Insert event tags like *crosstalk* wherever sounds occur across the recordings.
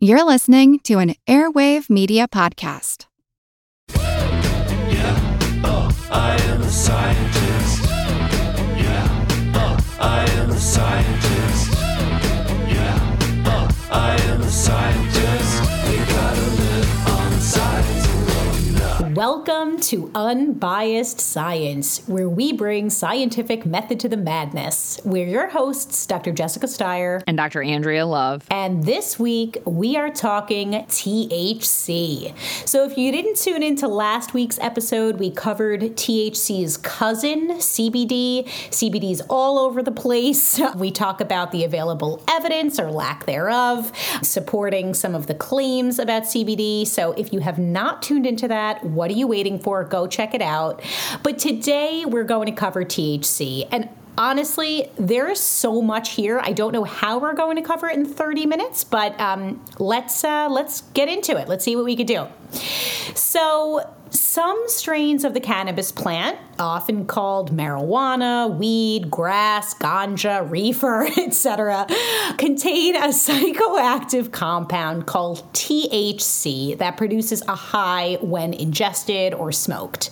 You're listening to an Airwave Media Podcast. Yeah, oh, I am a scientist. Yeah, oh, I am a scientist. Yeah, oh, I am a scientist. Welcome to Unbiased Science, where we bring scientific method to the madness. We're your hosts, Dr. Jessica Steier. and Dr. Andrea Love. And this week we are talking THC. So, if you didn't tune into last week's episode, we covered THC's cousin, CBD. CBD is all over the place. *laughs* We talk about the available evidence or lack thereof, supporting some of the claims about CBD. So, if you have not tuned into that, what are you waiting for? Go check it out. But today we're going to cover THC. And honestly, there is so much here. I don't know how we're going to cover it in 30 minutes, but um, let's uh, let's get into it. Let's see what we could do. So. Some strains of the cannabis plant, often called marijuana, weed, grass, ganja, reefer, *laughs* etc., contain a psychoactive compound called THC that produces a high when ingested or smoked.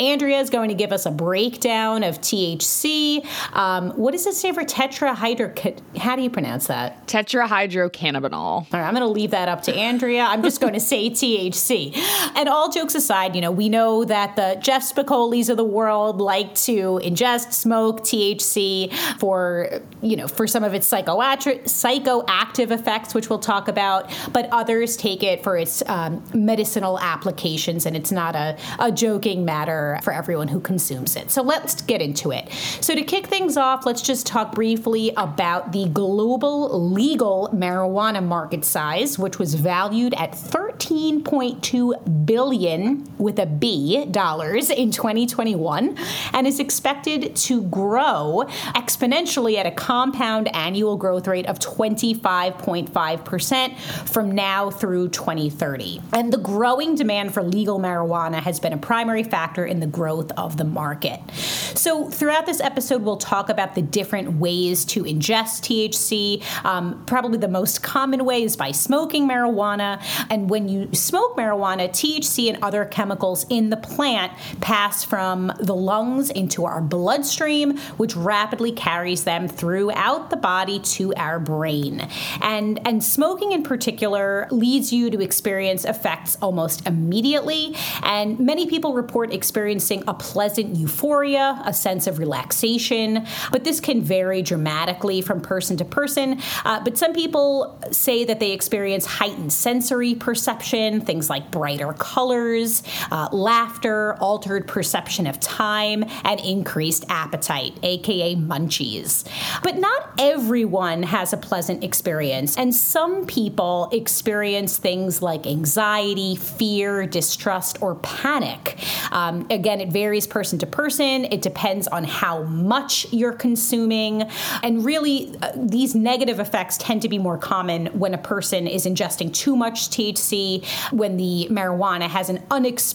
Andrea is going to give us a breakdown of THC. Um, what does it stand for? Tetrahydro. How do you pronounce that? Tetrahydrocannabinol. All right, I'm going to leave that up to Andrea. I'm just going to say THC. And all jokes aside, you know, we know that the Jeff Spicolis of the world like to ingest, smoke THC for, you know, for some of its psychoactive, psychoactive effects, which we'll talk about, but others take it for its um, medicinal applications, and it's not a, a joking matter for everyone who consumes it. So let's get into it. So to kick things off, let's just talk briefly about the global legal marijuana market size, which was valued at 13.2 billion with a B dollars in 2021 and is expected to grow exponentially at a compound annual growth rate of 25.5% from now through 2030. And the growing demand for legal marijuana has been a primary factor in the growth of the market. So, throughout this episode, we'll talk about the different ways to ingest THC. Um, probably the most common way is by smoking marijuana. And when you smoke marijuana, THC and other chemicals in the plant pass from the lungs into our bloodstream, which rapidly carries them throughout the body to our brain. And, and smoking in particular leads you to experience effects almost immediately. And many people report experiencing a pleasant euphoria, a sense of relaxation, but this can vary dramatically from person to person. Uh, but some people say that they experience heightened sensory perception, things like brighter colors, uh, laughter, altered perception of time, and increased appetite, aka munchies. But not everyone has a pleasant experience, and some people experience things like anxiety, fear, distrust, or panic. Um, again, it varies person to person. It depends on how much you're consuming. And really, uh, these negative effects tend to be more common when a person is ingesting too much THC, when the marijuana has an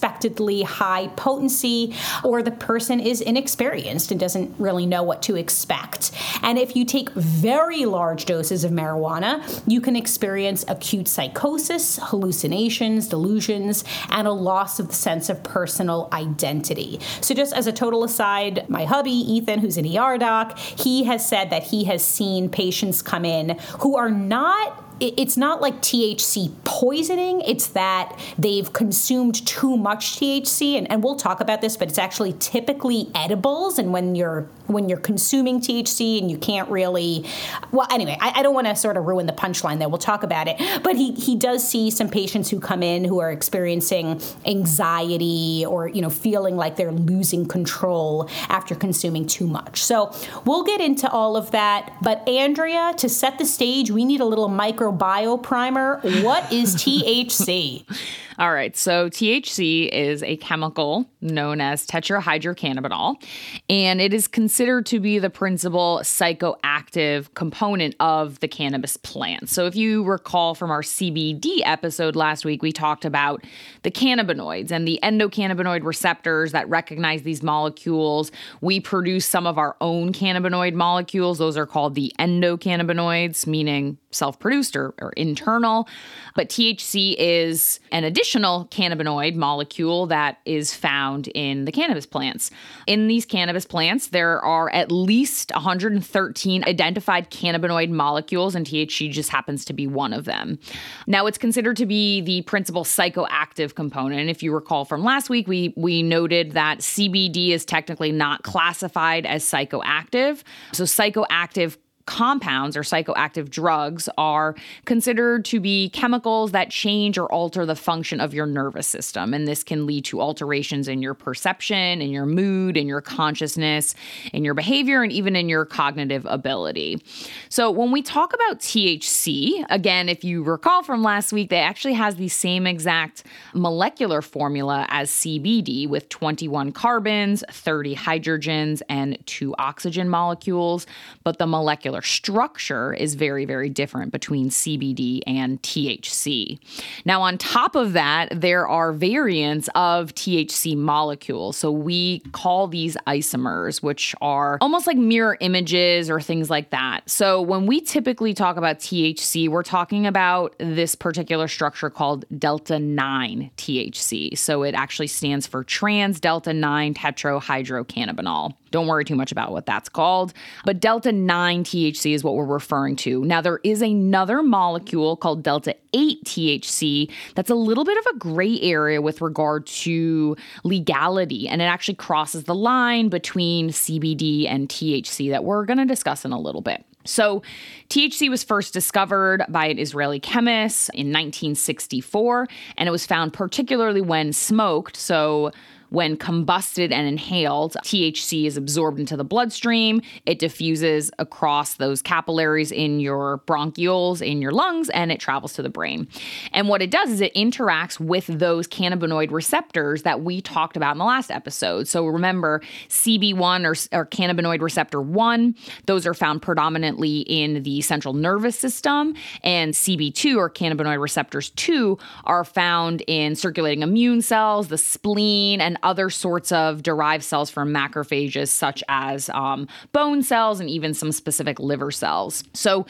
unexpectedly high potency, or the person is inexperienced and doesn't really know what to expect. And if you take very large doses of marijuana, you can experience acute psychosis, hallucinations, delusions, and a loss of the sense of personal identity. So, just as a total aside, my hubby, Ethan, who's an ER doc, he has said that he has seen patients come in who are not it's not like THC poisoning. It's that they've consumed too much THC, and, and we'll talk about this. But it's actually typically edibles, and when you're when you're consuming THC and you can't really, well, anyway, I, I don't want to sort of ruin the punchline there. We'll talk about it. But he he does see some patients who come in who are experiencing anxiety or you know feeling like they're losing control after consuming too much. So we'll get into all of that. But Andrea, to set the stage, we need a little micro bio primer. What is THC? *laughs* All right, so THC is a chemical known as tetrahydrocannabinol, and it is considered to be the principal psychoactive component of the cannabis plant. So, if you recall from our CBD episode last week, we talked about the cannabinoids and the endocannabinoid receptors that recognize these molecules. We produce some of our own cannabinoid molecules, those are called the endocannabinoids, meaning self produced or, or internal. But THC is an additional cannabinoid molecule that is found in the cannabis plants. In these cannabis plants, there are at least 113 identified cannabinoid molecules, and THC just happens to be one of them. Now, it's considered to be the principal psychoactive component. And If you recall from last week, we, we noted that CBD is technically not classified as psychoactive. So, psychoactive compounds or psychoactive drugs are considered to be chemicals that change or alter the function of your nervous system. And this can lead to alterations in your perception, in your mood, in your consciousness, in your behavior, and even in your cognitive ability. So when we talk about THC, again, if you recall from last week, they actually has the same exact molecular formula as CBD with 21 carbons, 30 hydrogens, and two oxygen molecules. But the molecular molecular structure is very, very different between CBD and THC. Now, on top of that, there are variants of THC molecules. So we call these isomers, which are almost like mirror images or things like that. So when we typically talk about THC, we're talking about this particular structure called delta 9 THC. So it actually stands for trans delta 9 tetrahydrocannabinol. Don't worry too much about what that's called. But delta 9 THC is what we're referring to. Now, there is another molecule called delta 8 THC that's a little bit of a gray area with regard to legality, and it actually crosses the line between CBD and THC that we're going to discuss in a little bit. So, THC was first discovered by an Israeli chemist in 1964, and it was found particularly when smoked. So, when combusted and inhaled, THC is absorbed into the bloodstream. It diffuses across those capillaries in your bronchioles, in your lungs, and it travels to the brain. And what it does is it interacts with those cannabinoid receptors that we talked about in the last episode. So remember, CB1 or, or cannabinoid receptor 1, those are found predominantly in the central nervous system, and CB2 or cannabinoid receptors 2 are found in circulating immune cells, the spleen, and other sorts of derived cells from macrophages, such as um, bone cells and even some specific liver cells. So,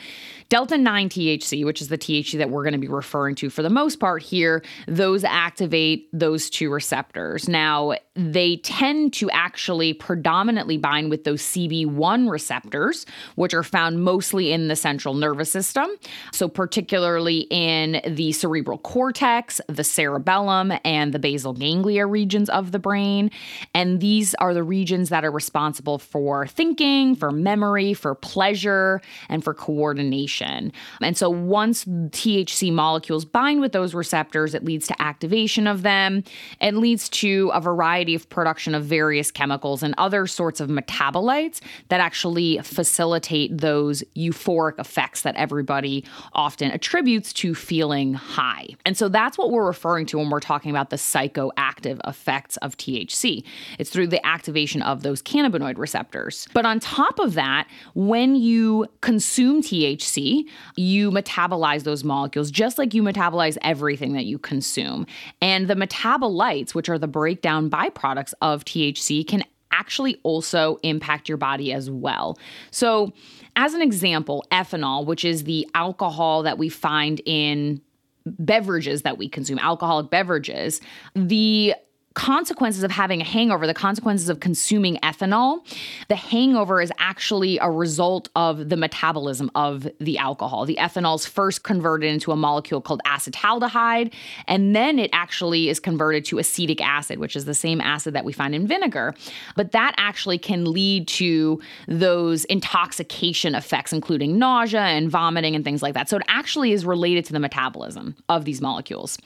Delta 9 THC, which is the THC that we're going to be referring to for the most part here, those activate those two receptors. Now, they tend to actually predominantly bind with those CB1 receptors, which are found mostly in the central nervous system. So, particularly in the cerebral cortex, the cerebellum, and the basal ganglia regions of the brain. And these are the regions that are responsible for thinking, for memory, for pleasure, and for coordination. And so once THC molecules bind with those receptors, it leads to activation of them. It leads to a variety of production of various chemicals and other sorts of metabolites that actually facilitate those euphoric effects that everybody often attributes to feeling high. And so that's what we're referring to when we're talking about the psychoactive effects of THC. It's through the activation of those cannabinoid receptors. But on top of that, when you consume THC, you metabolize those molecules just like you metabolize everything that you consume. And the metabolites, which are the breakdown byproducts of THC, can actually also impact your body as well. So, as an example, ethanol, which is the alcohol that we find in beverages that we consume, alcoholic beverages, the consequences of having a hangover, the consequences of consuming ethanol, the hangover is actually a result of the metabolism of the alcohol. The ethanol is first converted into a molecule called acetaldehyde, and then it actually is converted to acetic acid, which is the same acid that we find in vinegar. But that actually can lead to those intoxication effects, including nausea and vomiting and things like that. So it actually is related to the metabolism of these molecules.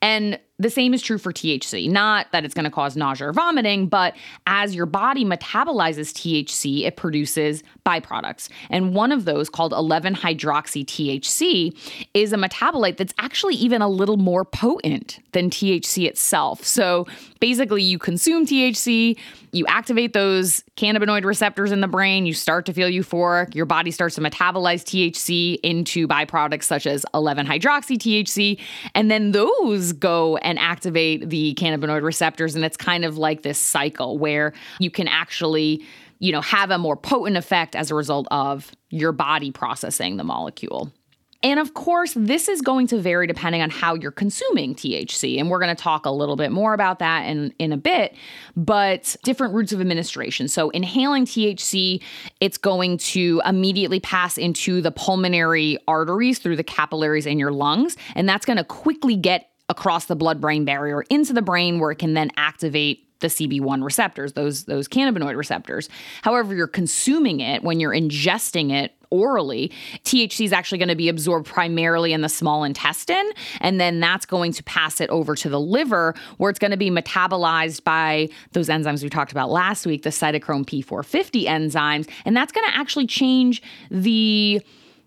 And the same is true for THC. Not that it's going to cause nausea or vomiting, but as your body metabolizes THC, it produces byproducts. And one of those, called 11 hydroxy THC, is a metabolite that's actually even a little more potent than THC itself. So basically, you consume THC, you activate those cannabinoid receptors in the brain, you start to feel euphoric, your body starts to metabolize THC into byproducts such as 11 hydroxy THC, and then those go and activate the cannabinoid receptors. And it's kind of like this cycle where you can actually you know have a more potent effect as a result of your body processing the molecule and of course, this is going to vary depending on how you're consuming THC. And we're going to talk a little bit more about that in, in a bit, but different routes of administration. So, inhaling THC, it's going to immediately pass into the pulmonary arteries through the capillaries in your lungs. And that's going to quickly get across the blood brain barrier into the brain where it can then activate the CB1 receptors, those those cannabinoid receptors. However, you're consuming it when you're ingesting it orally, THC is actually going to be absorbed primarily in the small intestine. And then that's going to pass it over to the liver, where it's going to be metabolized by those enzymes we talked about last week, the cytochrome P450 enzymes. And that's going to actually change the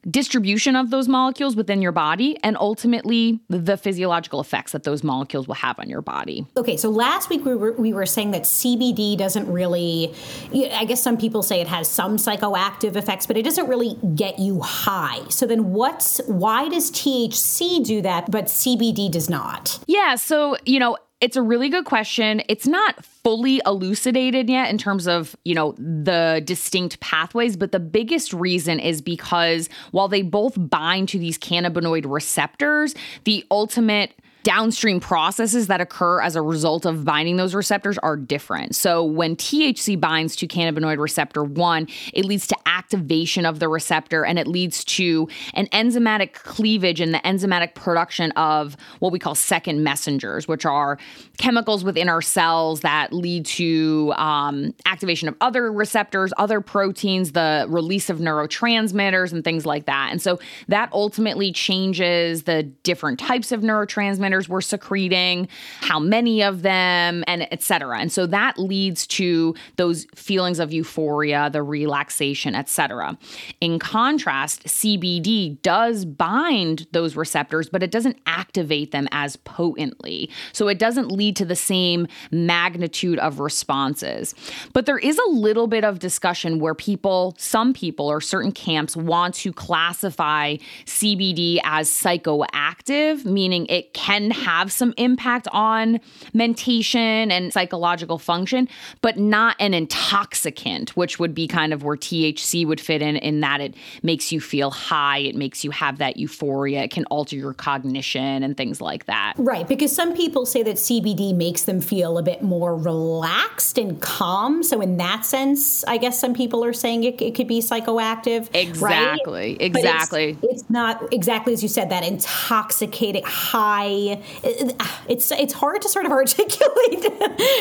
distribution of those molecules within your body and ultimately the physiological effects that those molecules will have on your body. Okay, so last week we were, we were saying that CBD doesn't really, I guess some people say it has some psychoactive effects, but it doesn't really get you high. So then what's, why does THC do that, but CBD does not? Yeah, so, you know, it's a really good question. It's not fully elucidated yet in terms of, you know, the distinct pathways, but the biggest reason is because while they both bind to these cannabinoid receptors, the ultimate downstream processes that occur as a result of binding those receptors are different. So when THC binds to cannabinoid receptor 1, it leads to activation of the receptor and it leads to an enzymatic cleavage and the enzymatic production of what we call second messengers, which are chemicals within our cells that lead to um, activation of other receptors, other proteins, the release of neurotransmitters and things like that. And so that ultimately changes the different types of neurotransmitters we're secreting, how many of them, and etc. And so that leads to those feelings of euphoria, the relaxation, etc. In contrast, CBD does bind those receptors, but it doesn't activate them as potently. So it doesn't lead to the same magnitude of responses. But there is a little bit of discussion where people, some people or certain camps want to classify CBD as psychoactive, meaning it can can have some impact on mentation and psychological function, but not an intoxicant, which would be kind of where THC would fit in, in that it makes you feel high, it makes you have that euphoria, it can alter your cognition and things like that. Right, because some people say that CBD makes them feel a bit more relaxed and calm. So, in that sense, I guess some people are saying it, it could be psychoactive. Exactly, right? exactly. It's, it's not exactly as you said, that intoxicating high it's it's hard to sort of *laughs* articulate.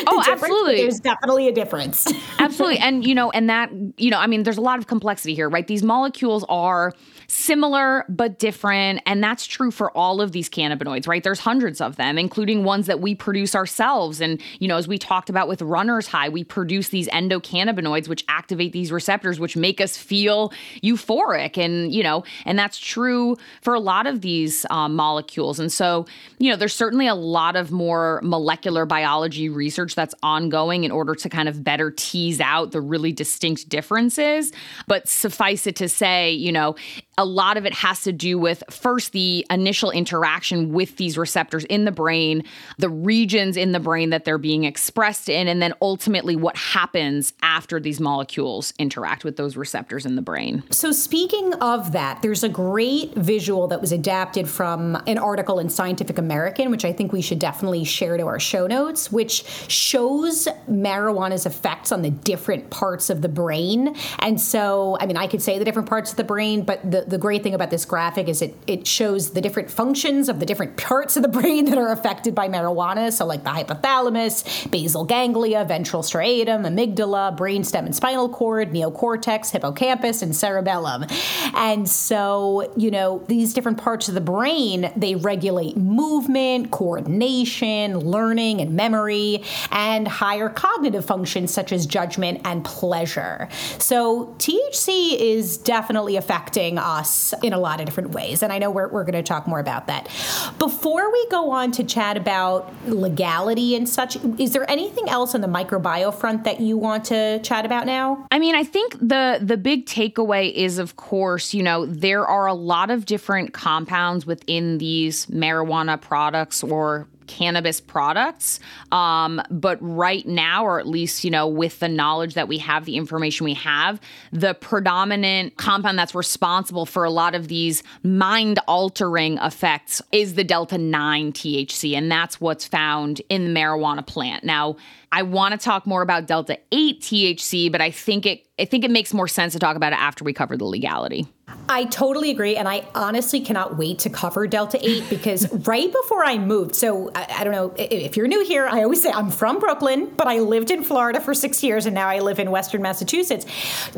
oh, absolutely. There's definitely a difference. *laughs* absolutely, and you know, and that you know, I mean, there's a lot of complexity here, right? These molecules are similar but different. And that's true for all of these cannabinoids, right? There's hundreds of them, including ones that we produce ourselves. And, you know, as we talked about with runner's high, we produce these endocannabinoids, which activate these receptors, which make us feel euphoric. And, you know, and that's true for a lot of these um, molecules. And so, you know, there's certainly a lot of more molecular biology research that's ongoing in order to kind of better tease out the really distinct differences. But suffice it to say, you know, a lot of it has to do with first the initial interaction with these receptors in the brain, the regions in the brain that they're being expressed in, and then ultimately what happens after these molecules interact with those receptors in the brain. So, speaking of that, there's a great visual that was adapted from an article in Scientific American, which I think we should definitely share to our show notes, which shows marijuana's effects on the different parts of the brain. And so, I mean, I could say the different parts of the brain, but the the great thing about this graphic is it, it shows the different functions of the different parts of the *laughs* brain that are affected by marijuana. So, like the hypothalamus, basal ganglia, ventral striatum, amygdala, brainstem and spinal cord, neocortex, hippocampus, and cerebellum. And so, you know, these different parts of the brain, they regulate movement, coordination, learning, and memory, and higher cognitive functions such as judgment and pleasure. So, THC is definitely affecting in a lot of different ways. And I know we're, we're going to talk more about that. Before we go on to chat about legality and such, is there anything else on the microbiome front that you want to chat about now? I mean, I think the the big takeaway is of course, you know, there are a lot of different compounds within these marijuana products or cannabis products. Um, but right now, or at least, you know, with the knowledge that we have, the information we have, the predominant compound that's responsible for a lot of these mind altering effects is the Delta 9 THC. And that's what's found in the marijuana plant. Now, I want to talk more about Delta 8 THC, but I think it I think it makes more sense to talk about it after we cover the legality. I totally agree. And I honestly cannot wait to cover Delta 8 because *laughs* right before I moved, so I, I, don't know if you're new here, I always say I'm from Brooklyn, but I lived in Florida for six years and now I live in Western Massachusetts.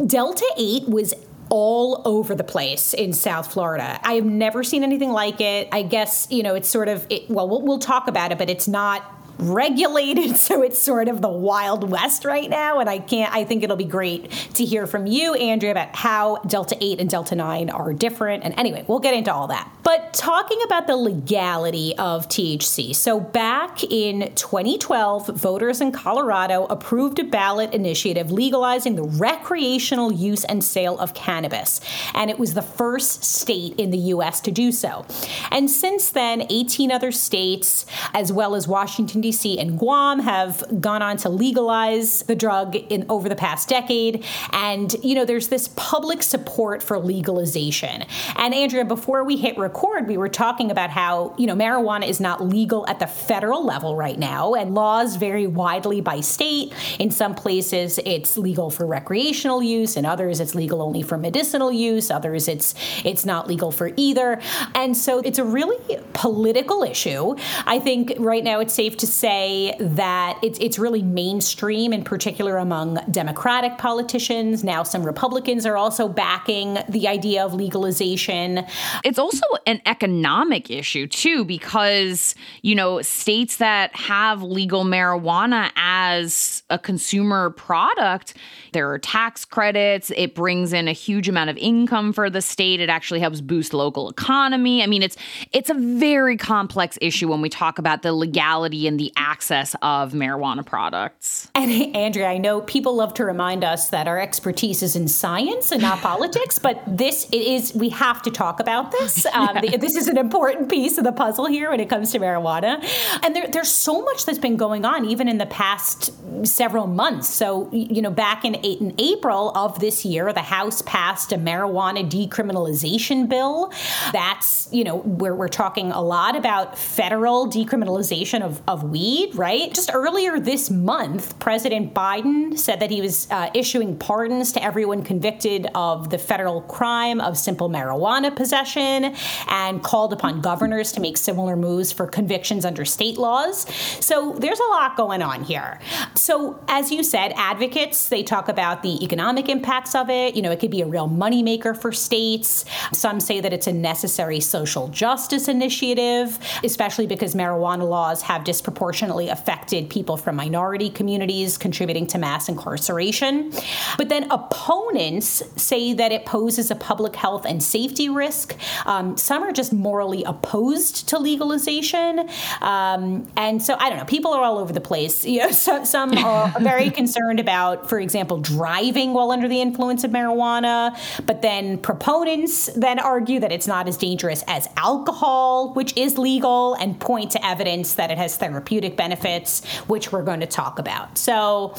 Delta 8 was all over the place in South Florida. I have never seen anything like it. I guess, you know, it's sort of, it, well, well, we'll talk about it, but it's not regulated *laughs* so it's sort of the wild west right now and i can't i think it'll be great to hear from you andrea about how delta 8 and delta 9 are different and anyway we'll get into all that. But talking about the legality of thc so back in 2012 voters in colorado approved a ballot initiative legalizing the recreational use and sale of cannabis and it was the first state in the us to do so. And since then 18 other states as well as washington D.C. and Guam have gone on to legalize the drug in over the past decade, and you know there's this public support for legalization. And Andrea, before we hit record, we were talking about how you know marijuana is not legal at the federal level right now, and laws vary widely by state. In some places, it's legal for recreational use, in others, it's legal only for medicinal use. Others, it's it's not legal for either. And so it's a really political issue. I think right now it's safe to say that it's it's really mainstream, in particular among Democratic politicians. Now, some Republicans are also backing the idea of legalization. It's also an economic issue too, because you know states that have legal marijuana as a consumer product, there are tax credits. It brings in a huge amount of income for the state. It actually helps boost local economy. I mean, it's it's a very complex issue when we talk about the legality and the the access of marijuana products. And Andrea, I know people love to remind us that our expertise is in science and not politics, but this it is we have to talk about this. *laughs* Um. This is an important piece of the puzzle here when it comes to marijuana, and there, there's so much that's been going on even in the past several months. So you know, back in, in April of this year, the House passed a marijuana decriminalization bill. That's you know where we're talking a lot about federal decriminalization of, of weed, right? Just earlier this month, President Biden said that he was uh, issuing pardons to everyone convicted of the federal crime of simple marijuana possession and called upon governors to make similar moves for convictions under state laws. So there's a lot going on here. So, as you said, advocates, they talk about the economic impacts of it. You know, it could be a real moneymaker for states. Some say that it's a necessary social justice initiative, especially because marijuana laws have disproportionate disproportionately affected people from minority communities, contributing to mass incarceration. But then opponents say that it poses a public health and safety risk. Um, some are just morally opposed to legalization. Um, and so I don't know, people are all over the place. *laughs* You know, so, some are *laughs* very concerned about, for example, driving while under the influence of marijuana. But then proponents then argue that it's not as dangerous as alcohol, which is legal, and point to evidence that it has therapeutic therapeutic benefits, which we're going to talk about. So,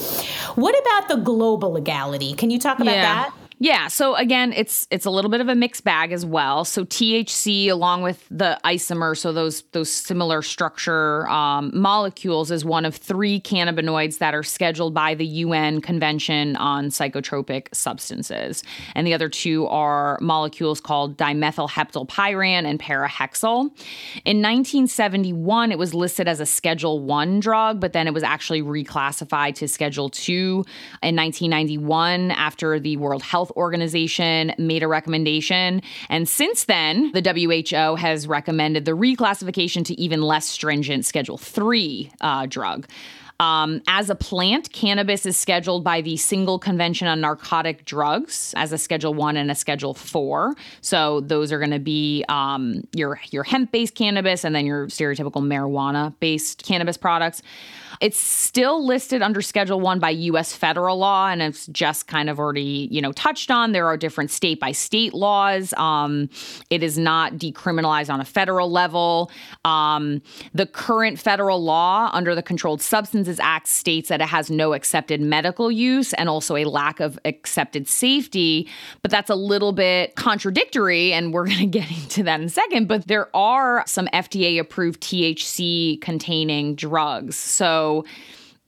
what about the global legality? Can you talk about yeah. that? Yeah, so again, it's it's a little bit of a mixed bag as well. So THC, along with the isomer, so those those similar structure um, molecules, is one of three cannabinoids that are scheduled by the UN Convention on Psychotropic Substances, and the other two are molecules called dimethylheptylpyran and parahexyl. In 1971, it was listed as a Schedule One drug, but then it was actually reclassified to Schedule Two in 1991 after the World Health Organization made a recommendation. And since then, the WHO has recommended the reclassification to even less stringent Schedule 3 uh, drug. Um, as a plant, cannabis is scheduled by the Single Convention on Narcotic Drugs as a Schedule One and a Schedule Four. So those are going to be um, your your hemp-based cannabis and then your stereotypical marijuana-based cannabis products. It's still listed under Schedule 1 by US federal law and it's just kind of already, you know, touched on. There are different state by state laws. Um, it is not decriminalized on a federal level. Um, the current federal law under the Controlled Substances Act states that it has no accepted medical use and also a lack of accepted safety, but that's a little bit contradictory and we're *laughs* going to get into that in a second, but there are some FDA approved THC containing drugs. So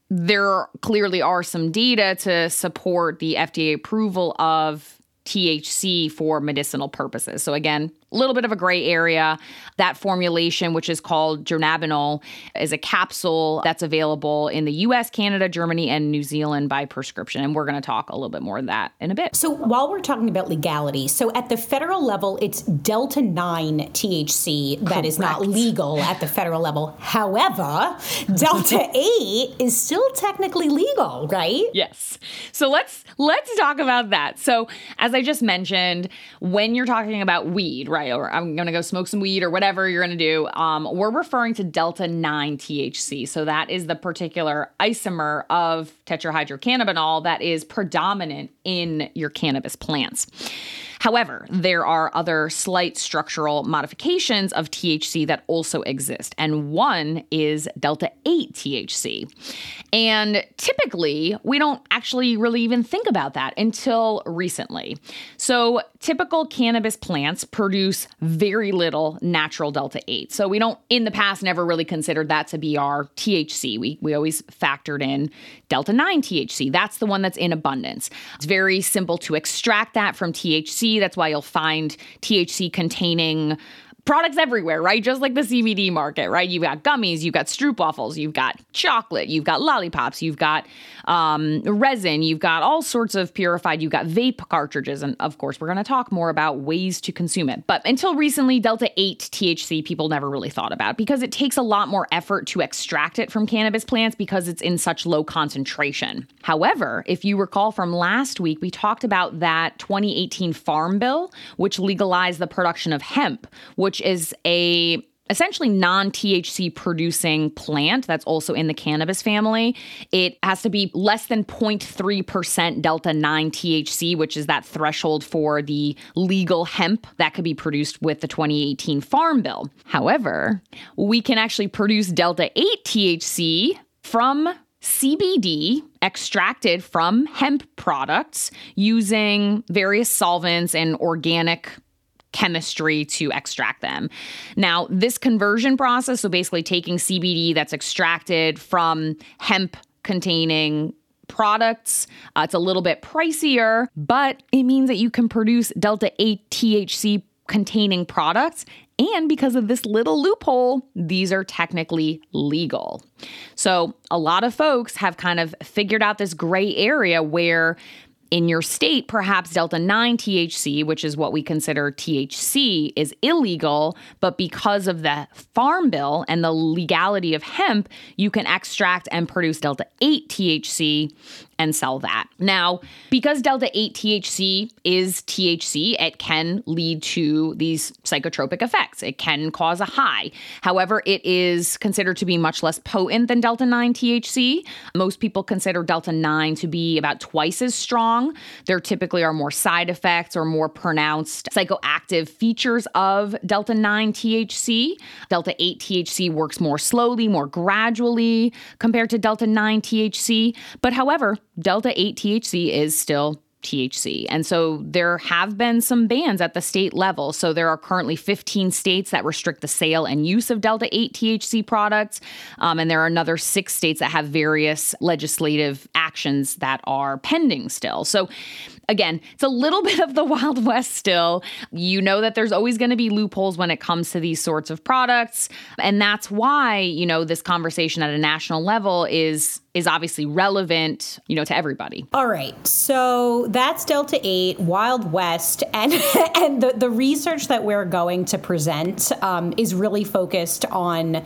there clearly are some data to support the FDA approval of THC for medicinal purposes. So, again, little bit of a gray area. That formulation, which is called dronabinol, is a capsule that's available in the US, Canada, Germany, and New Zealand by prescription. And we're going to talk a little bit more of that in a bit. So, while we're talking about legality, so at the federal level, it's Delta 9 THC that is not legal at the federal level. However, *laughs* Delta 8 is still technically legal, right? Yes. So let's let's talk about that. So as I just mentioned, when you're talking about weed, right, or I'm gonna go smoke some weed or whatever you're gonna do, um, we're referring to delta nine THC. So that is the particular isomer of tetrahydrocannabinol that is predominant in your cannabis plants. However, there are other slight structural modifications of THC that also exist, and one is delta 8 THC. And typically, we don't actually really even think about that until recently. So, typical cannabis plants produce very little natural delta 8. So, we don't, in the past, never really considered that to be our THC. We, we always factored in delta 9 THC. That's the one that's in abundance. It's very simple to extract that from THC. That's why you'll find THC containing products everywhere, right? Just like the CBD market, right? You've got gummies, you've got stroop waffles, you've got chocolate, you've got lollipops, you've got um, resin, you've got all sorts of purified, you've got vape cartridges, and of course, we're going to talk more about ways to consume it. But until recently, Delta 8 THC people never really thought about because it takes a lot more effort to extract it from cannabis plants because it's in such low concentration. However, if you recall from last week, we talked about that 2018 Farm Bill, which legalized the production of hemp, which is a essentially non-THC producing plant that's also in the cannabis family. It has to be less than 0.3% delta 9 THC, which is that threshold for the legal hemp that could be produced with the 2018 Farm Bill. However, we can actually produce delta 8 THC from CBD extracted from hemp products using various solvents and organic chemistry to extract them. Now, this conversion process, so basically taking CBD that's extracted from hemp containing products, uh, it's a little bit pricier, but it means that you can produce Delta 8 THC containing products. And because of this little loophole, these are technically legal. So, a lot of folks have kind of figured out this gray area where in your state, perhaps Delta 9 THC, which is what we consider THC, is illegal, but because of the Farm Bill and the legality of hemp, you can extract and produce Delta 8 THC and sell that. Now, because Delta 8 THC is THC, it can lead to these psychotropic effects. It can cause a high. However, it is considered to be much less potent than Delta 9 THC. Most people consider Delta 9 to be about twice as strong. There typically are more side effects or more pronounced psychoactive features of Delta 9 THC. Delta 8 THC works more slowly, more gradually compared to Delta 9 THC. But however, Delta 8 THC is still THC. And so there have been some bans at the state level. So there are currently 15 states that restrict the sale and use of Delta 8 THC products. Um, and there are another six states that have various legislative actions that are pending still. So again, it's a little *laughs* bit of the Wild West still. You know that there's always going to be loopholes when it comes to these sorts of products. And that's why, you know, this conversation at a national level is is obviously relevant, you know, to everybody. All right. So that's Delta 8, Wild West, and *laughs* and the, the research that we're going to present um, is really focused on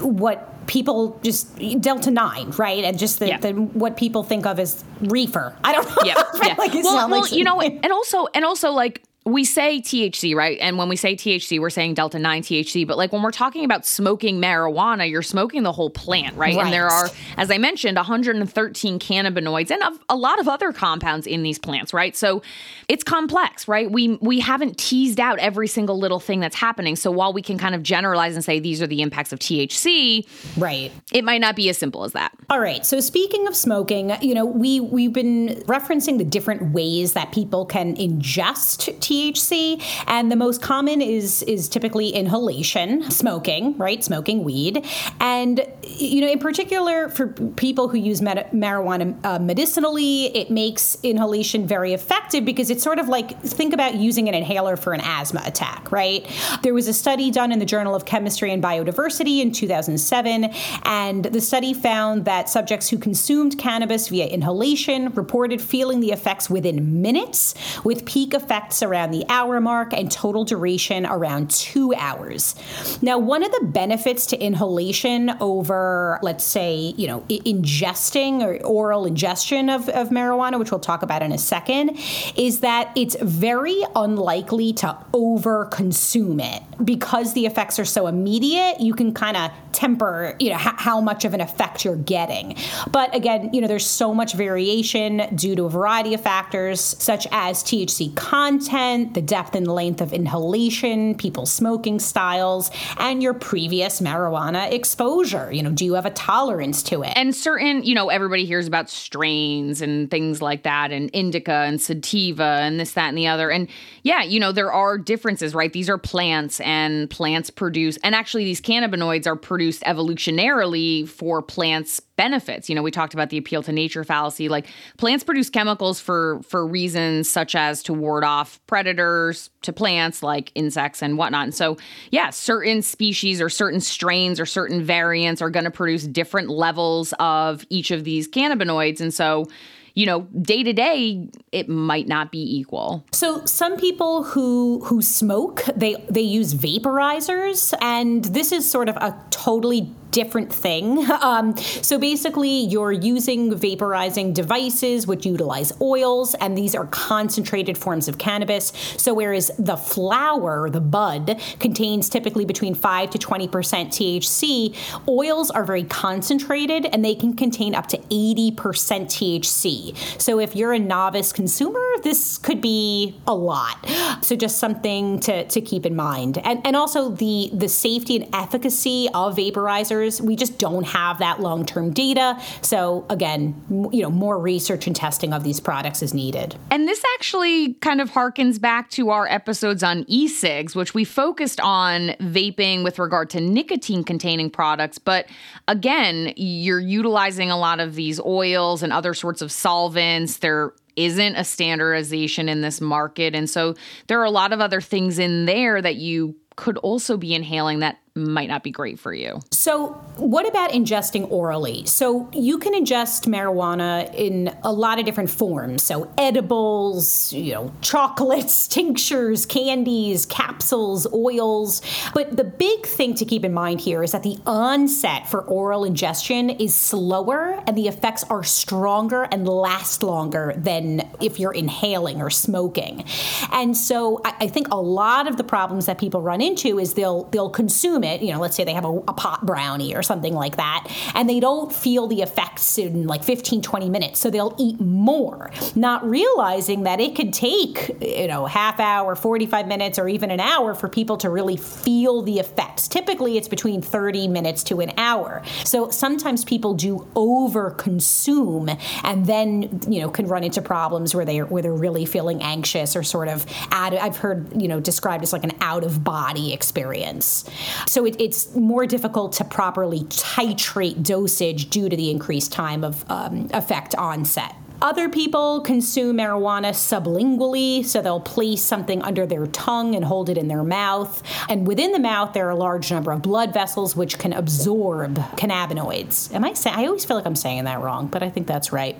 what people just Delta Nine, right? And just the, yeah. the, what people think of as reefer. I don't know. Yeah, *laughs* yeah. like well, well like you know, *laughs* and also and also like we say THC, right? And when we say THC, we're saying Delta 9 THC. But like when we're talking about smoking marijuana, you're smoking the whole plant, right? right. And there are, as I mentioned, 113 cannabinoids and a, lot of other compounds in these plants, right? So it's complex, right? We we haven't teased out every single little thing that's happening. So while we can kind of generalize and say these are the impacts of THC, right, it might not be as simple as that. All right. So speaking of smoking, you know, we we've been referencing the different ways that people can ingest THC THC, and the most common is is typically inhalation, smoking, right? Smoking weed, and you know, in particular for people who use med- marijuana uh, medicinally, it makes inhalation very effective because it's sort of like think about using an inhaler for an asthma attack, right? There was a study done in the Journal of Chemistry and Biodiversity in 2007, and the study found that subjects who consumed cannabis via inhalation reported feeling the effects within minutes, with peak effects around around the hour mark and total duration around two hours. Now, one of the benefits to inhalation over, let's say, you know, ingesting or oral ingestion of, of marijuana, which we'll talk about in a second, is that it's very unlikely to over consume it because the effects are so immediate. You can kind of temper, you know, h- how much of an effect you're getting. But again, you know, there's so much variation due to a variety of factors, such as THC content the depth and length of inhalation, people's smoking styles, and your previous marijuana exposure. You know, do you have a tolerance to it? And certain, you know, everybody hears about strains and things like that, and indica and sativa and this, that, and the other. And yeah, you know, there are differences, right? These are plants, and plants produce, and actually, these cannabinoids are produced evolutionarily for plants benefits. You know, we talked about the appeal to nature fallacy. Like plants produce chemicals for for reasons such as to ward off predators to plants like insects and whatnot. And so, yeah, certain species or certain strains or certain variants are going to produce different levels of each of these cannabinoids. And so, you know, day to day, it might not be equal. So some people who who smoke, they they use vaporizers, and this is sort of a totally different thing. *laughs* Um, so basically, you're using vaporizing devices which utilize oils, and these are concentrated forms of cannabis. So whereas the flower, the bud, contains typically between 5 to 20% THC, oils are very concentrated and they can contain up to 80% THC. So if you're a novice consumer, this could be a lot. So just something to, to keep in mind. And, and also the, the safety and efficacy of vaporizers we just don't have that long term data. So again, you know, more research and testing of these products is needed. And this actually kind of harkens back to our episodes on e-cigs, which we focused on vaping with regard to nicotine containing products. But again, you're utilizing a lot of these oils and other sorts of solvents. There isn't a standardization in this market. And so there are a lot of other things in there that you could also be inhaling that might not be great for you. So, what about ingesting orally? So, you can ingest marijuana in a lot of different forms. So, edibles, you know, chocolates, *laughs* tinctures, candies, capsules, oils. But the big thing to keep in mind here is that the onset for oral ingestion is slower and the effects are stronger and last longer than if you're inhaling or smoking. And so, I, I think a lot of the problems that people run into is they'll they'll consume you know, let's say they have a, a pot brownie or something like that, and they don't feel the effects in like 15, 20 minutes. So they'll eat more, not realizing that it could take, you know, half hour, 45 minutes, or even an hour for people to really feel the effects. Typically, it's between 30 minutes to an hour. So sometimes people do over consume and then, you know, can run into problems where they where they're really feeling anxious or sort of out. I've heard, you know, described as like an out of body experience. So it, it's more difficult to properly titrate dosage due to the increased time of um, effect onset. Other people consume marijuana sublingually, so they'll place something under their tongue and hold it in their mouth. And within the mouth, there are a large number of blood vessels which can absorb cannabinoids. Am I saying? I always feel like I'm saying that wrong, but I think that's right.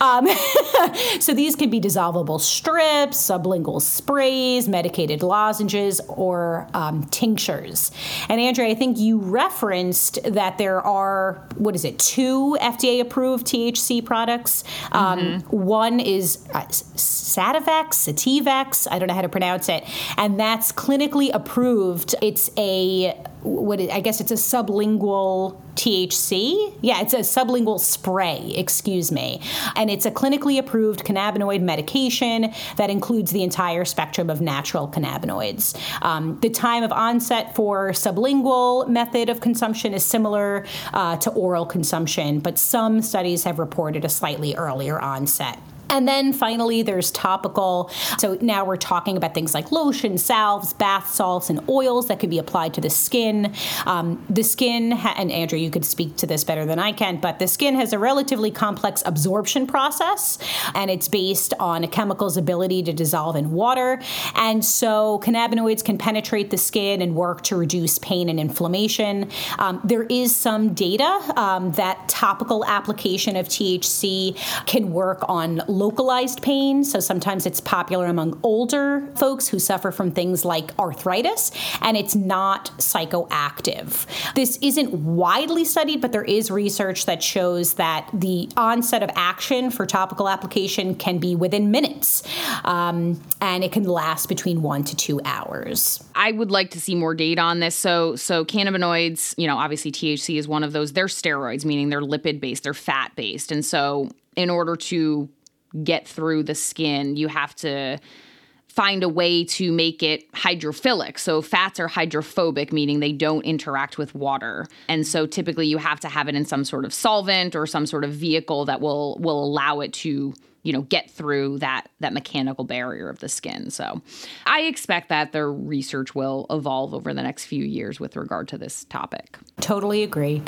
Um, *laughs* so these can be dissolvable strips, sublingual sprays, medicated lozenges, or um, tinctures. And Andrea, I think you referenced that there are what is it, two FDA-approved THC products. Um, One is uh, Sativex, Sativex, I don't know how to pronounce it, and that's clinically approved. It's a what is, I guess it's a sublingual THC. Yeah, it's a sublingual spray, excuse me. And it's a clinically approved cannabinoid medication that includes the entire spectrum of natural cannabinoids. Um, the time of onset for sublingual method of consumption is similar uh, to oral consumption, but some studies have reported a slightly earlier onset. And then finally, there's topical. So now we're talking about things like lotion, salves, bath salts, and oils that could be applied to the skin. Um, the skin, ha- and Andrea, you could speak to this better than I can, but the skin has a relatively complex absorption process, and it's based on a chemical's ability to dissolve in water. And so cannabinoids can penetrate the skin and work to reduce pain and inflammation. Um, there is some data um, that topical application of THC can work on localized pain. So sometimes it's popular among older folks who suffer from things like arthritis, and it's not psychoactive. This isn't widely studied, but there is research that shows that the onset of action for topical application can be within minutes, um, and it can last between one to two hours. I would like to see more data on this. So, so cannabinoids, you know, obviously THC is one of those. They're steroids, meaning they're lipid based, they're fat based, and so in order to get through the skin, you have to find a way to make it hydrophilic. So fats are hydrophobic, meaning they don't interact with water. And so typically you have to have it in some sort of solvent or some sort of vehicle that will will allow it to you know get through that that mechanical barrier of the skin so i expect that the research will evolve over the next few years with regard to this topic Totally agree.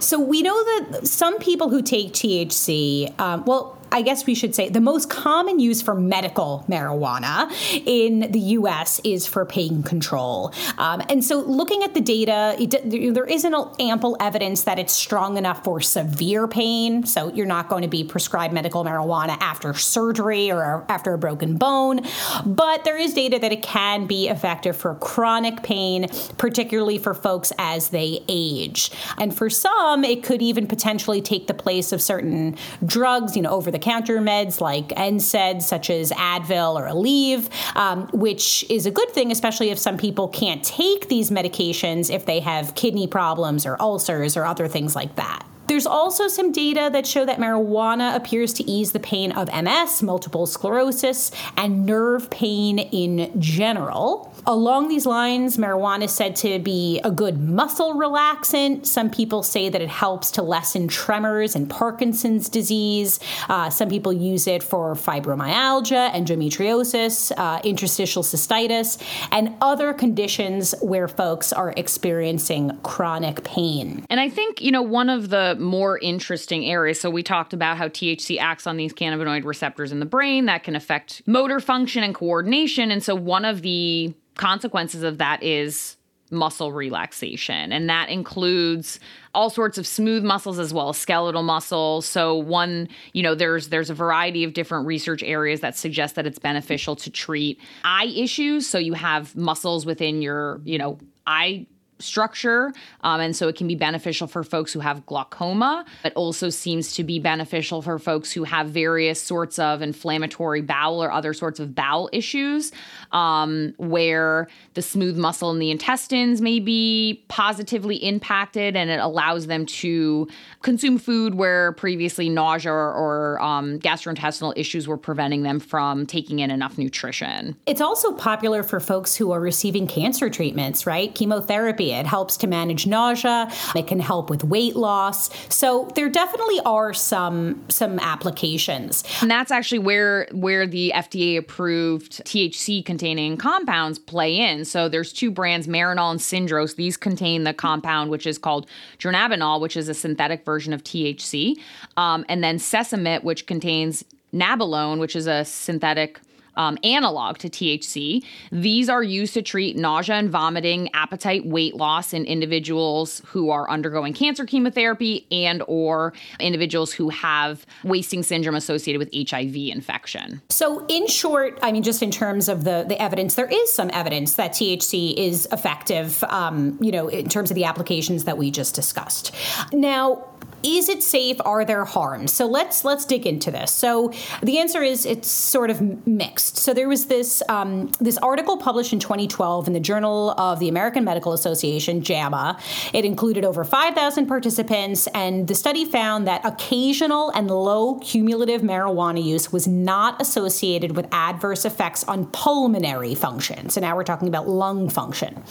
So we know that some people who take THC, um, well, I guess we should say the most common use for medical marijuana in the US is for pain control. Um, and so looking at the data, it, there isn't ample evidence that it's strong enough for severe pain. So you're not going to be prescribed medical marijuana after surgery or after a broken bone. But there is data that it can be effective for chronic pain, particularly for folks as they age. And for some, it could even potentially take the place of certain drugs, you know, over the counter meds like NSAIDs, such as Advil or Aleve, um, which is a good thing, especially if some people can't take these medications if they have kidney problems or ulcers or other things like that. There's also some data that show that marijuana appears to ease the pain of MS, multiple sclerosis, and nerve pain in general. Along these lines, marijuana is said to be a good muscle relaxant. Some people say that it helps to lessen tremors and Parkinson's disease. Uh, some people use it for fibromyalgia, endometriosis, uh, interstitial cystitis, and other conditions where folks are experiencing chronic pain. And I think, you know, one of the more interesting areas, so we talked about how THC acts on these cannabinoid receptors in the brain that can affect motor function and coordination. And so one of the consequences of that is muscle relaxation. And that includes all sorts of smooth muscles as well as skeletal muscles. So one you know there's there's a variety of different research areas that suggest that it's beneficial to treat eye issues. So you have muscles within your you know eye structure. Um, and so it can be beneficial for folks who have glaucoma. It also seems to be beneficial for folks who have various sorts of inflammatory bowel or other sorts of bowel issues, um, where the smooth muscle in the intestines may be positively impacted and it allows them to consume food where previously nausea or, or um, gastrointestinal issues were preventing them from taking in enough nutrition. It's also popular for folks who are receiving cancer treatments, right? Chemotherapy. It helps to manage nausea. It can help with weight loss. So there definitely are some some applications. And that's actually where where the FDA approved THC containing compounds play in. So there's two brands, Marinol and Syndros. These contain the compound which is called dronabinol, which is a synthetic version of THC, um, and then Cesamet, which contains nabilone, which is a synthetic um, analog to THC. These are used to treat nausea and vomiting, appetite, weight loss in individuals who are undergoing cancer chemotherapy and or individuals who have wasting syndrome associated with HIV infection. So in short, I mean, just in terms of the, the evidence, there is some evidence that THC is effective, um, you know, in terms of the applications that we just discussed. Now, is it safe? Are there harms? So let's let's dig into this. So the answer is it's sort of mixed. So there was this um, this article published in 2012 in the journal of the american medical association jama. It included over 5000 participants and the study found that occasional and low cumulative marijuana use was not associated with adverse effects on pulmonary function so now we're talking about lung function.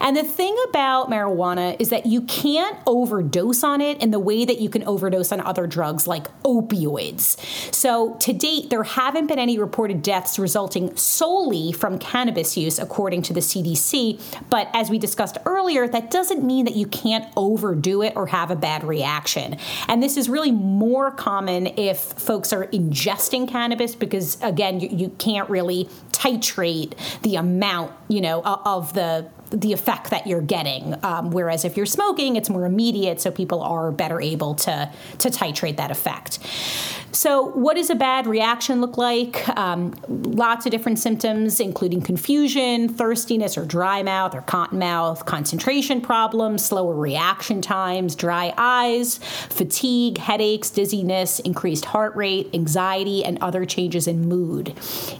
And the thing about marijuana is that you can't overdose on it in the way that you can overdose on other drugs like opioids. So, to date, there haven't been any reported deaths resulting solely from cannabis use, according to the CDC. But as we discussed earlier, that doesn't mean that you can't overdo it or have a bad reaction. And this is really more common if folks are ingesting cannabis because, again, you, you can't really titrate the amount, you know, of the the effect that you're getting. Um, whereas if you're smoking, it's more immediate, so people are better able to to titrate that effect. So, what does a bad reaction look like? Um, lots of different symptoms, including confusion, thirstiness, or dry mouth, or cotton mouth, concentration problems, slower reaction times, dry eyes, fatigue, headaches, dizziness, increased heart rate, anxiety, and other changes in mood.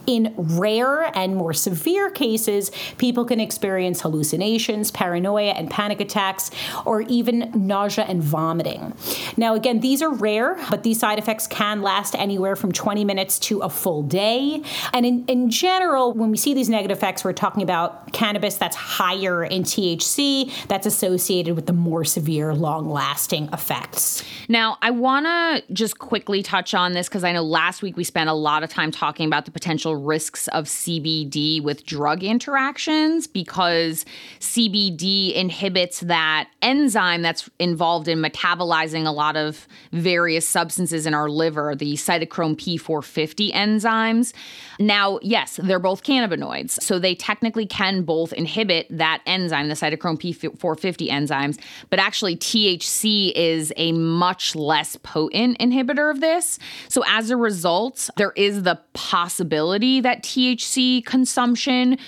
In rare and more severe cases, people can experience hallucinations, paranoia, and panic attacks, or even nausea and vomiting. Now, again, these are rare, but these side effects can last anywhere from 20 minutes to a full day. And in, in general, when we see these negative effects, we're talking about cannabis that's higher in THC, that's associated with the more severe, long lasting effects. Now, I want to just quickly touch on this because I know last week we spent a lot of time talking about the potential risks of CBD with drug interactions because CBD inhibits that enzyme that's involved in metabolizing a lot of various substances in our liver, the cytochrome P450 enzymes. Now, yes, they're both cannabinoids, so they technically can both inhibit that enzyme, the cytochrome P450 enzymes, but actually THC is a much less potent inhibitor of this. So as a result, there is the possibility that THC consumption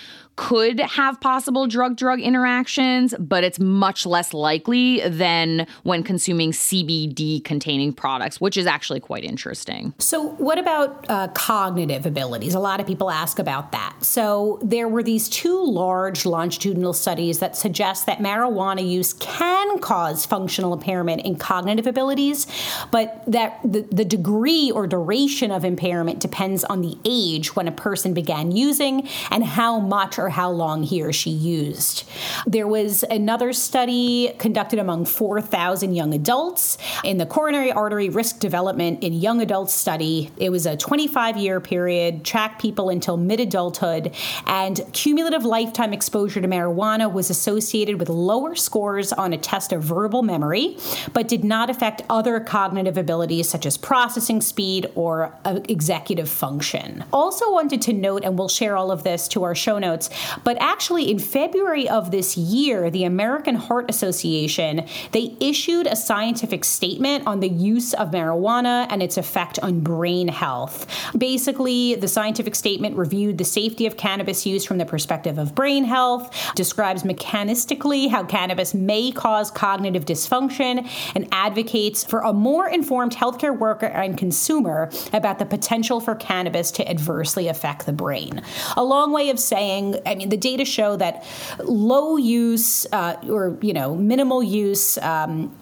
could have possible drug drug interactions, but it's much less likely than when consuming CBD containing products, which is actually quite interesting. So, what about uh, cognitive abilities? A lot of people ask about that. So, there were these two large longitudinal studies that suggest that marijuana use can cause functional impairment in cognitive abilities, but that the, the degree or duration of impairment depends on the age when a person began using and how much or how long he or she used. There was another study conducted among 4,000 young adults in the coronary artery risk development in young adults study. It was a 25 year period, tracked people until mid adulthood, and cumulative lifetime exposure to marijuana was associated with lower scores on a test of verbal memory, but did not affect other cognitive abilities such as processing speed or uh, executive function. Also, wanted to note, and we'll share all of this to our show notes, But actually, in February of this year, the American Heart Association they issued a scientific statement on the use of marijuana and its effect on brain health. Basically, the scientific statement reviewed the safety of cannabis use from the perspective of brain health, describes mechanistically how cannabis may cause cognitive dysfunction, and advocates for a more informed healthcare worker and consumer about the potential for cannabis to adversely affect the brain. A long way of saying, I mean, the data show that low use uh, or you know minimal use um,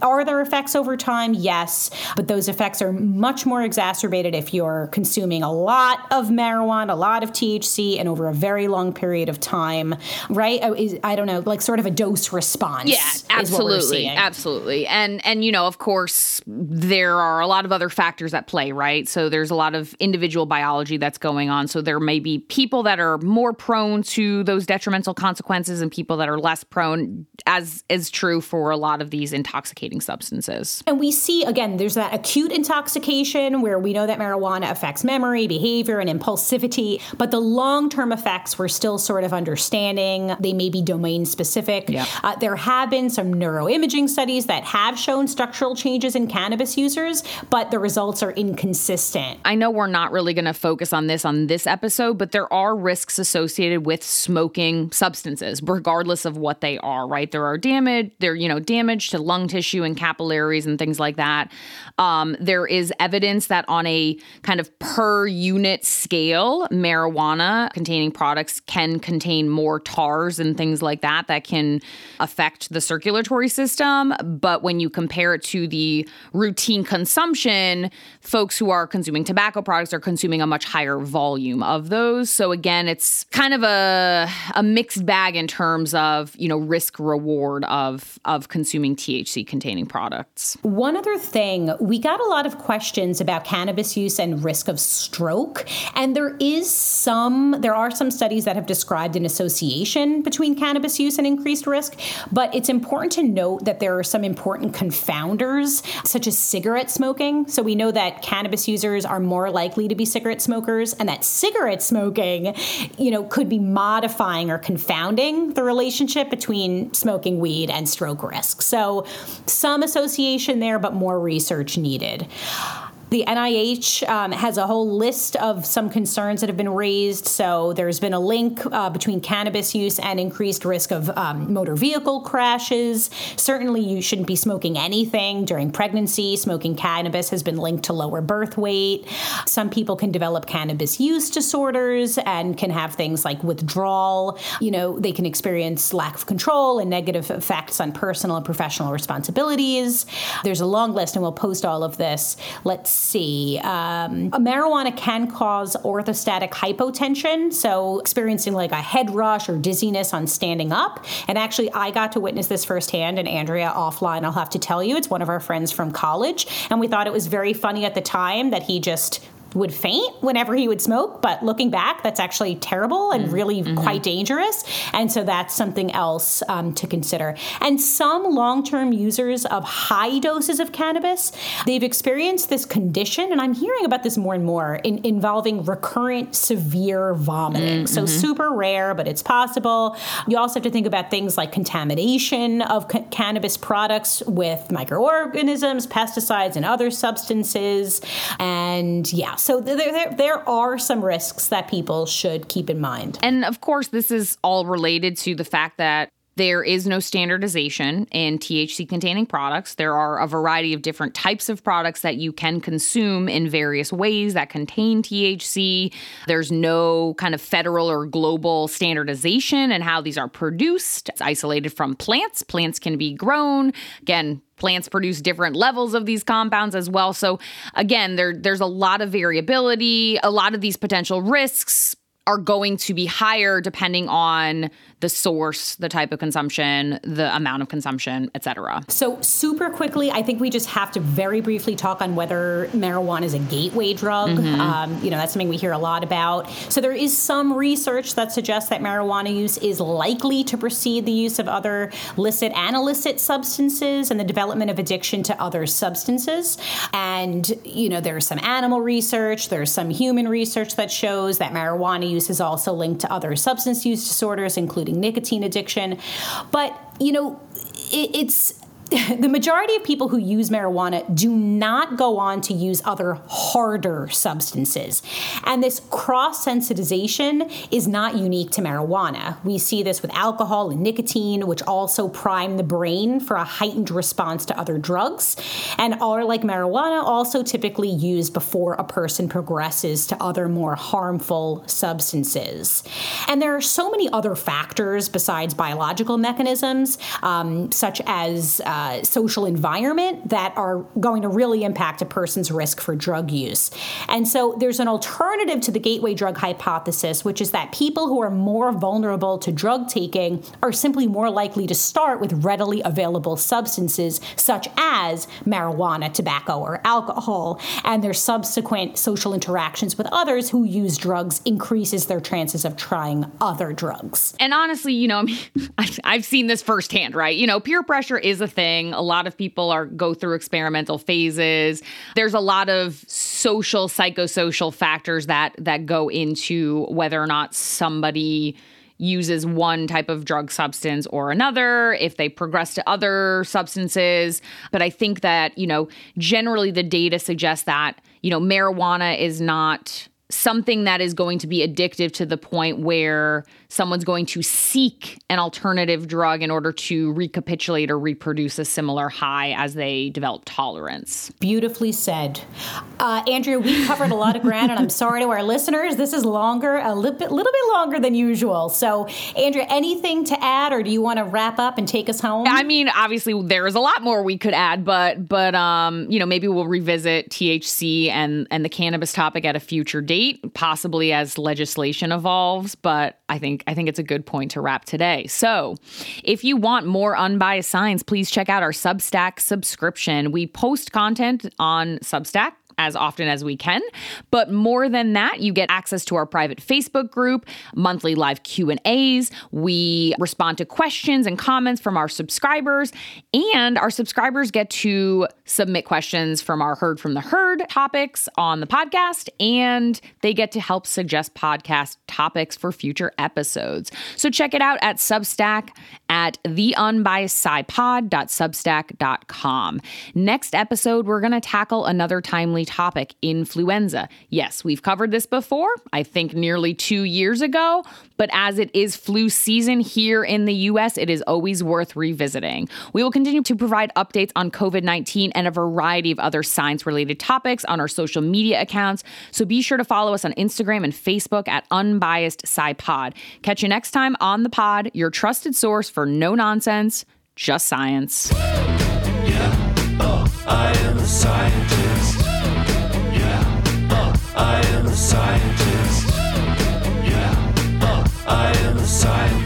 are there effects over time? Yes, but those effects are much more exacerbated if you're consuming a lot of marijuana, a lot of THC, and over a very long period of time, right? Oh, I don't know, like sort of a dose response. Yeah, absolutely, absolutely. And and you know, of course, there are a lot of other factors at play, right? So there's a lot of individual biology that's going on. So there may be people that are more prone to those detrimental consequences, and people that are less prone, as is true for a lot of these intoxicating substances. And we see, again, there's that acute intoxication where we know that marijuana affects memory, behavior, and impulsivity, but the long term effects we're still sort of understanding. They may be domain specific. Yeah. Uh, there have been some neuroimaging studies that have shown structural changes in cannabis users, but the results are inconsistent. I know we're not really going to focus on this on this episode, but there are risks associated with smoking substances, regardless of what they are, right? There are damage, there, you know, damage to lung tissue and capillaries and things like that. Um, there is evidence that on a kind of per unit scale, marijuana containing products can contain more tars and things like that that can affect the circulatory system. But when you compare it to the routine consumption, folks who are consuming tobacco products are consuming a much higher volume of those. So again, it's kind of a, a mixed bag in terms of, you know, risk reward of of consuming THC containing products. One other thing, we got a lot of questions about cannabis use and risk of stroke, and there is some there are some studies that have described an association between cannabis use and increased risk, but it's important to note that there are some important confounders such as cigarette smoking. So we know that cannabis users are more likely to be cigarette smokers and that cigarette smoking, you know, could be modifying or confounding the relationship between smoking weed and stroke risk. So some association there but more research needed. The NIH um, has a whole list of some concerns that have been raised. So there's been a link uh, between cannabis use and increased risk of um, motor vehicle crashes. Certainly, you shouldn't be smoking anything during pregnancy. Smoking cannabis has been linked to lower birth weight. Some people can develop cannabis use disorders and can have things like withdrawal. You know, they can experience lack of control and negative effects on personal and professional responsibilities. There's a long list, and we'll post all of this. Let's see. Um, marijuana can cause orthostatic hypotension, so experiencing like a head rush or dizziness on standing up. And actually, I got to witness this firsthand. And Andrea, offline, I'll have to tell you, it's one of our friends from college, and we thought it was very funny at the time that he just would faint whenever he would smoke, but looking back, that's actually terrible and really mm-hmm. quite dangerous. And so that's something else um, to consider. And some long term users of high doses of cannabis, they've experienced this condition, and I'm hearing about this more and more, in, involving recurrent severe vomiting. Mm-hmm. So super rare, but it's possible. You also have to think about things like contamination of ca- cannabis products with microorganisms, pesticides, and other substances. And yeah, so there, there, there are some risks that people should keep in mind. And of course, this is all related to the fact that there is no standardization in THC containing products. There are a variety of different types of products that you can consume in various ways that contain THC. There's no kind of federal or global standardization in how these are produced. It's isolated from plants. Plants can be grown. Again, plants produce different levels of these compounds as well. So again, there there's a lot of variability, a lot of these potential risks are going to be higher depending on the source, the type of consumption, the amount of consumption, etc. So, super quickly, I think we just have to very briefly talk on whether marijuana is a gateway drug. Mm-hmm. Um, you know, that's something we hear a lot about. So, there is some research that suggests that marijuana use is likely to precede the use of other licit and illicit substances and the development of addiction to other substances. And, you know, there's some animal research, there's some human research that shows that marijuana use is also linked to other substance use disorders, including nicotine addiction. But, you know, it, it's *laughs* the majority of people who use marijuana do not go on to use other harder substances. And this cross sensitization is not unique to marijuana. We see this with alcohol and nicotine, which also prime the brain for a heightened response to other drugs, and are like marijuana, also typically used before a person progresses to other more harmful substances. And there are so many other factors besides biological mechanisms, um, such as uh, uh, social environment that are going to really impact a person's risk for drug use. And so there's an alternative to the gateway drug hypothesis, which is that people who are more vulnerable to drug taking are simply more likely to start with readily available substances such as marijuana, tobacco, or alcohol, and their subsequent social interactions with others who use drugs increases their chances of trying other drugs. And honestly, you know, *laughs* I've seen this firsthand, right? You know, peer pressure is a thing thing. A lot of people are go through experimental phases. There's a lot of social psychosocial factors that that go into whether or not somebody uses one type of drug substance or another, if they progress to other substances. But I think that, you know, generally the data suggests that, you know, marijuana is not something that is going to be addictive to the point where someone's going to seek an alternative drug in order to recapitulate or reproduce a similar high as they develop tolerance. Beautifully said. Uh, Andrea, we covered a lot of ground, and I'm sorry to our listeners. This is longer, a little bit, little bit longer than usual. So, Andrea, anything to add, or do you want to wrap up and take us home? I mean, obviously, there is a lot more we could add, but but um, you know, maybe we'll revisit THC and and the cannabis topic at a future date possibly as legislation evolves, but I think I think it's a good point to wrap today. So, if you want more unbiased science, please check out our Substack subscription. We post content on Substack as often as we can. But more than that, you get access to our private Facebook group, monthly live Q&As. We respond to questions and comments from our subscribers, and our subscribers get to submit questions from our Heard from the Herd topics on the podcast, and they get to help suggest podcast topics for future episodes. So check it out at Substack at theunbiasedscipod.substack.com. Next episode, we're going to tackle another timely topic influenza. Yes, we've covered this before, I think nearly two years ago, but as it is flu season here in the US, it is always worth revisiting. We will continue to provide updates on COVID 19 and a variety of other science related topics on our social media accounts, so be sure to follow us on Instagram and Facebook at Unbiased SciPod. Catch you next time on the pod, your trusted source for no nonsense, just science. Yeah, oh, I am a scientist. I am a scientist. Yeah, uh, I am a scientist.